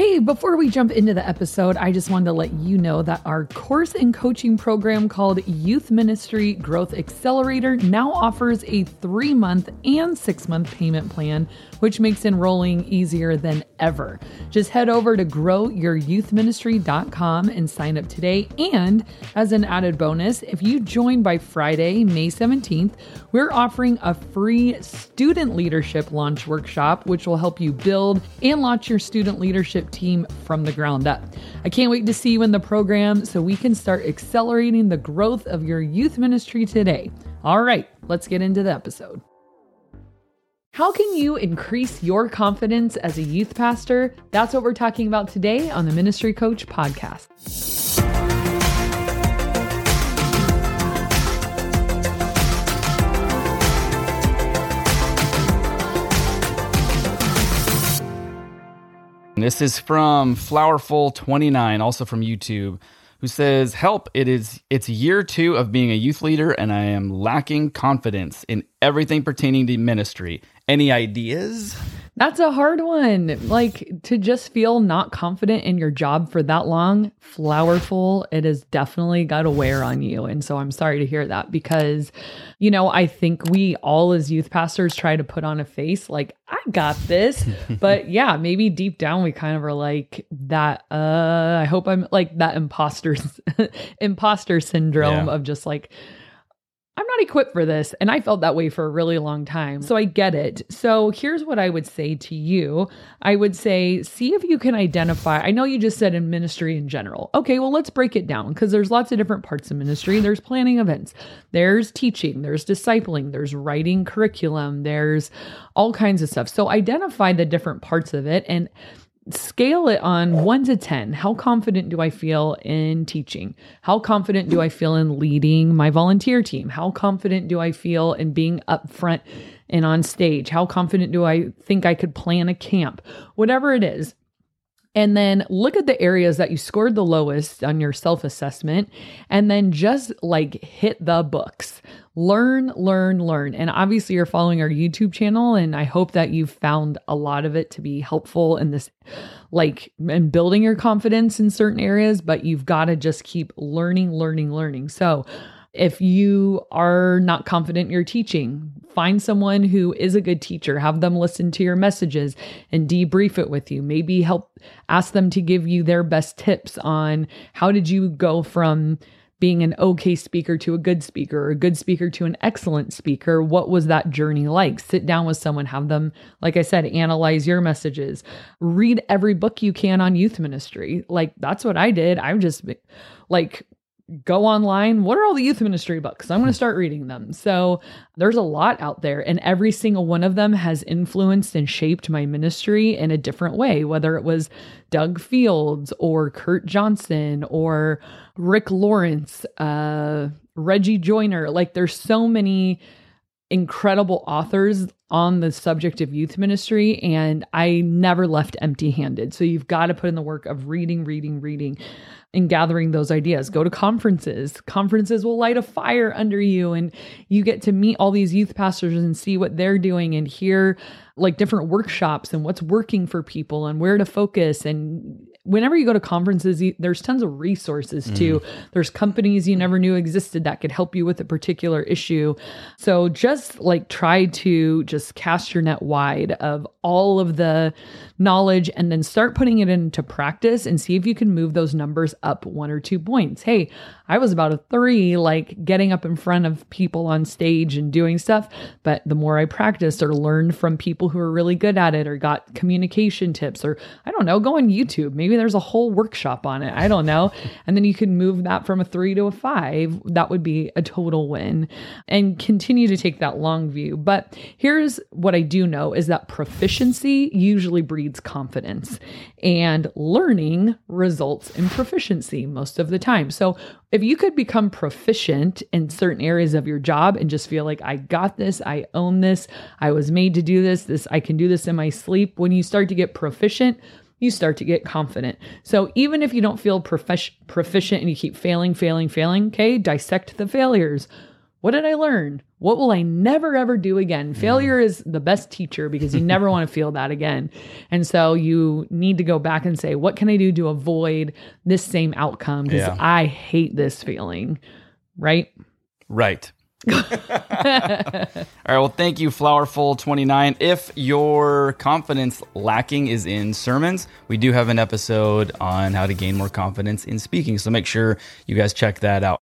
Hey, before we jump into the episode, I just wanted to let you know that our course and coaching program called Youth Ministry Growth Accelerator now offers a three month and six month payment plan, which makes enrolling easier than ever. Just head over to growyouthministry.com and sign up today. And as an added bonus, if you join by Friday, May 17th, we're offering a free student leadership launch workshop, which will help you build and launch your student leadership team from the ground up. I can't wait to see you in the program so we can start accelerating the growth of your youth ministry today. All right, let's get into the episode. How can you increase your confidence as a youth pastor? That's what we're talking about today on the Ministry Coach podcast. This is from Flowerful29, also from YouTube, who says, "Help! It is it's year two of being a youth leader, and I am lacking confidence in everything pertaining to ministry. Any ideas?" That's a hard one. Like to just feel not confident in your job for that long, flowerful, it has definitely got a wear on you. And so I'm sorry to hear that because, you know, I think we all as youth pastors try to put on a face like, I got this. but yeah, maybe deep down we kind of are like that, uh, I hope I'm like that imposter imposter syndrome yeah. of just like, I'm not equipped for this. And I felt that way for a really long time. So I get it. So here's what I would say to you I would say, see if you can identify. I know you just said in ministry in general. Okay, well, let's break it down because there's lots of different parts of ministry. There's planning events, there's teaching, there's discipling, there's writing curriculum, there's all kinds of stuff. So identify the different parts of it and scale it on one to 10. How confident do I feel in teaching? How confident do I feel in leading my volunteer team? How confident do I feel in being up front and on stage? How confident do I think I could plan a camp? Whatever it is, and then look at the areas that you scored the lowest on your self assessment and then just like hit the books. Learn, learn, learn. And obviously, you're following our YouTube channel, and I hope that you've found a lot of it to be helpful in this, like, and building your confidence in certain areas. But you've got to just keep learning, learning, learning. So, if you are not confident in your teaching, find someone who is a good teacher, have them listen to your messages and debrief it with you. Maybe help ask them to give you their best tips on how did you go from being an okay speaker to a good speaker or a good speaker to an excellent speaker. What was that journey like? Sit down with someone have them like i said analyze your messages. Read every book you can on youth ministry. Like that's what i did. I'm just like go online. What are all the youth ministry books? I'm going to start reading them. So there's a lot out there, and every single one of them has influenced and shaped my ministry in a different way, whether it was Doug Fields or Kurt Johnston or Rick Lawrence, uh, Reggie Joiner. Like there's so many incredible authors on the subject of youth ministry and I never left empty handed. So you've got to put in the work of reading, reading, reading and gathering those ideas. Go to conferences. Conferences will light a fire under you and you get to meet all these youth pastors and see what they're doing and hear like different workshops and what's working for people and where to focus and whenever you go to conferences, you, there's tons of resources too. Mm. There's companies you never knew existed that could help you with a particular issue. So just like try to just cast your net wide of all of the knowledge and then start putting it into practice and see if you can move those numbers up one or two points. Hey, I was about a three, like getting up in front of people on stage and doing stuff. But the more I practiced or learned from people who are really good at it or got communication tips, or I don't know, go on YouTube. Maybe there's a whole workshop on it. I don't know. And then you can move that from a three to a five. That would be a total win and continue to take that long view. But here's what I do know is that proficiency usually breeds confidence and learning results in proficiency most of the time. So if you could become proficient in certain areas of your job and just feel like I got this, I own this, I was made to do this, this I can do this in my sleep, when you start to get proficient, you start to get confident. So even if you don't feel profic- proficient and you keep failing, failing, failing, okay, dissect the failures. What did I learn? What will I never ever do again? Mm-hmm. Failure is the best teacher because you never want to feel that again. And so you need to go back and say, what can I do to avoid this same outcome? Because Yeah. I hate this feeling. Right? Right. All right. Well, thank you, Flowerful29. If your confidence lacking is in sermons, we do have an episode on how to gain more confidence in speaking. So make sure you guys check that out.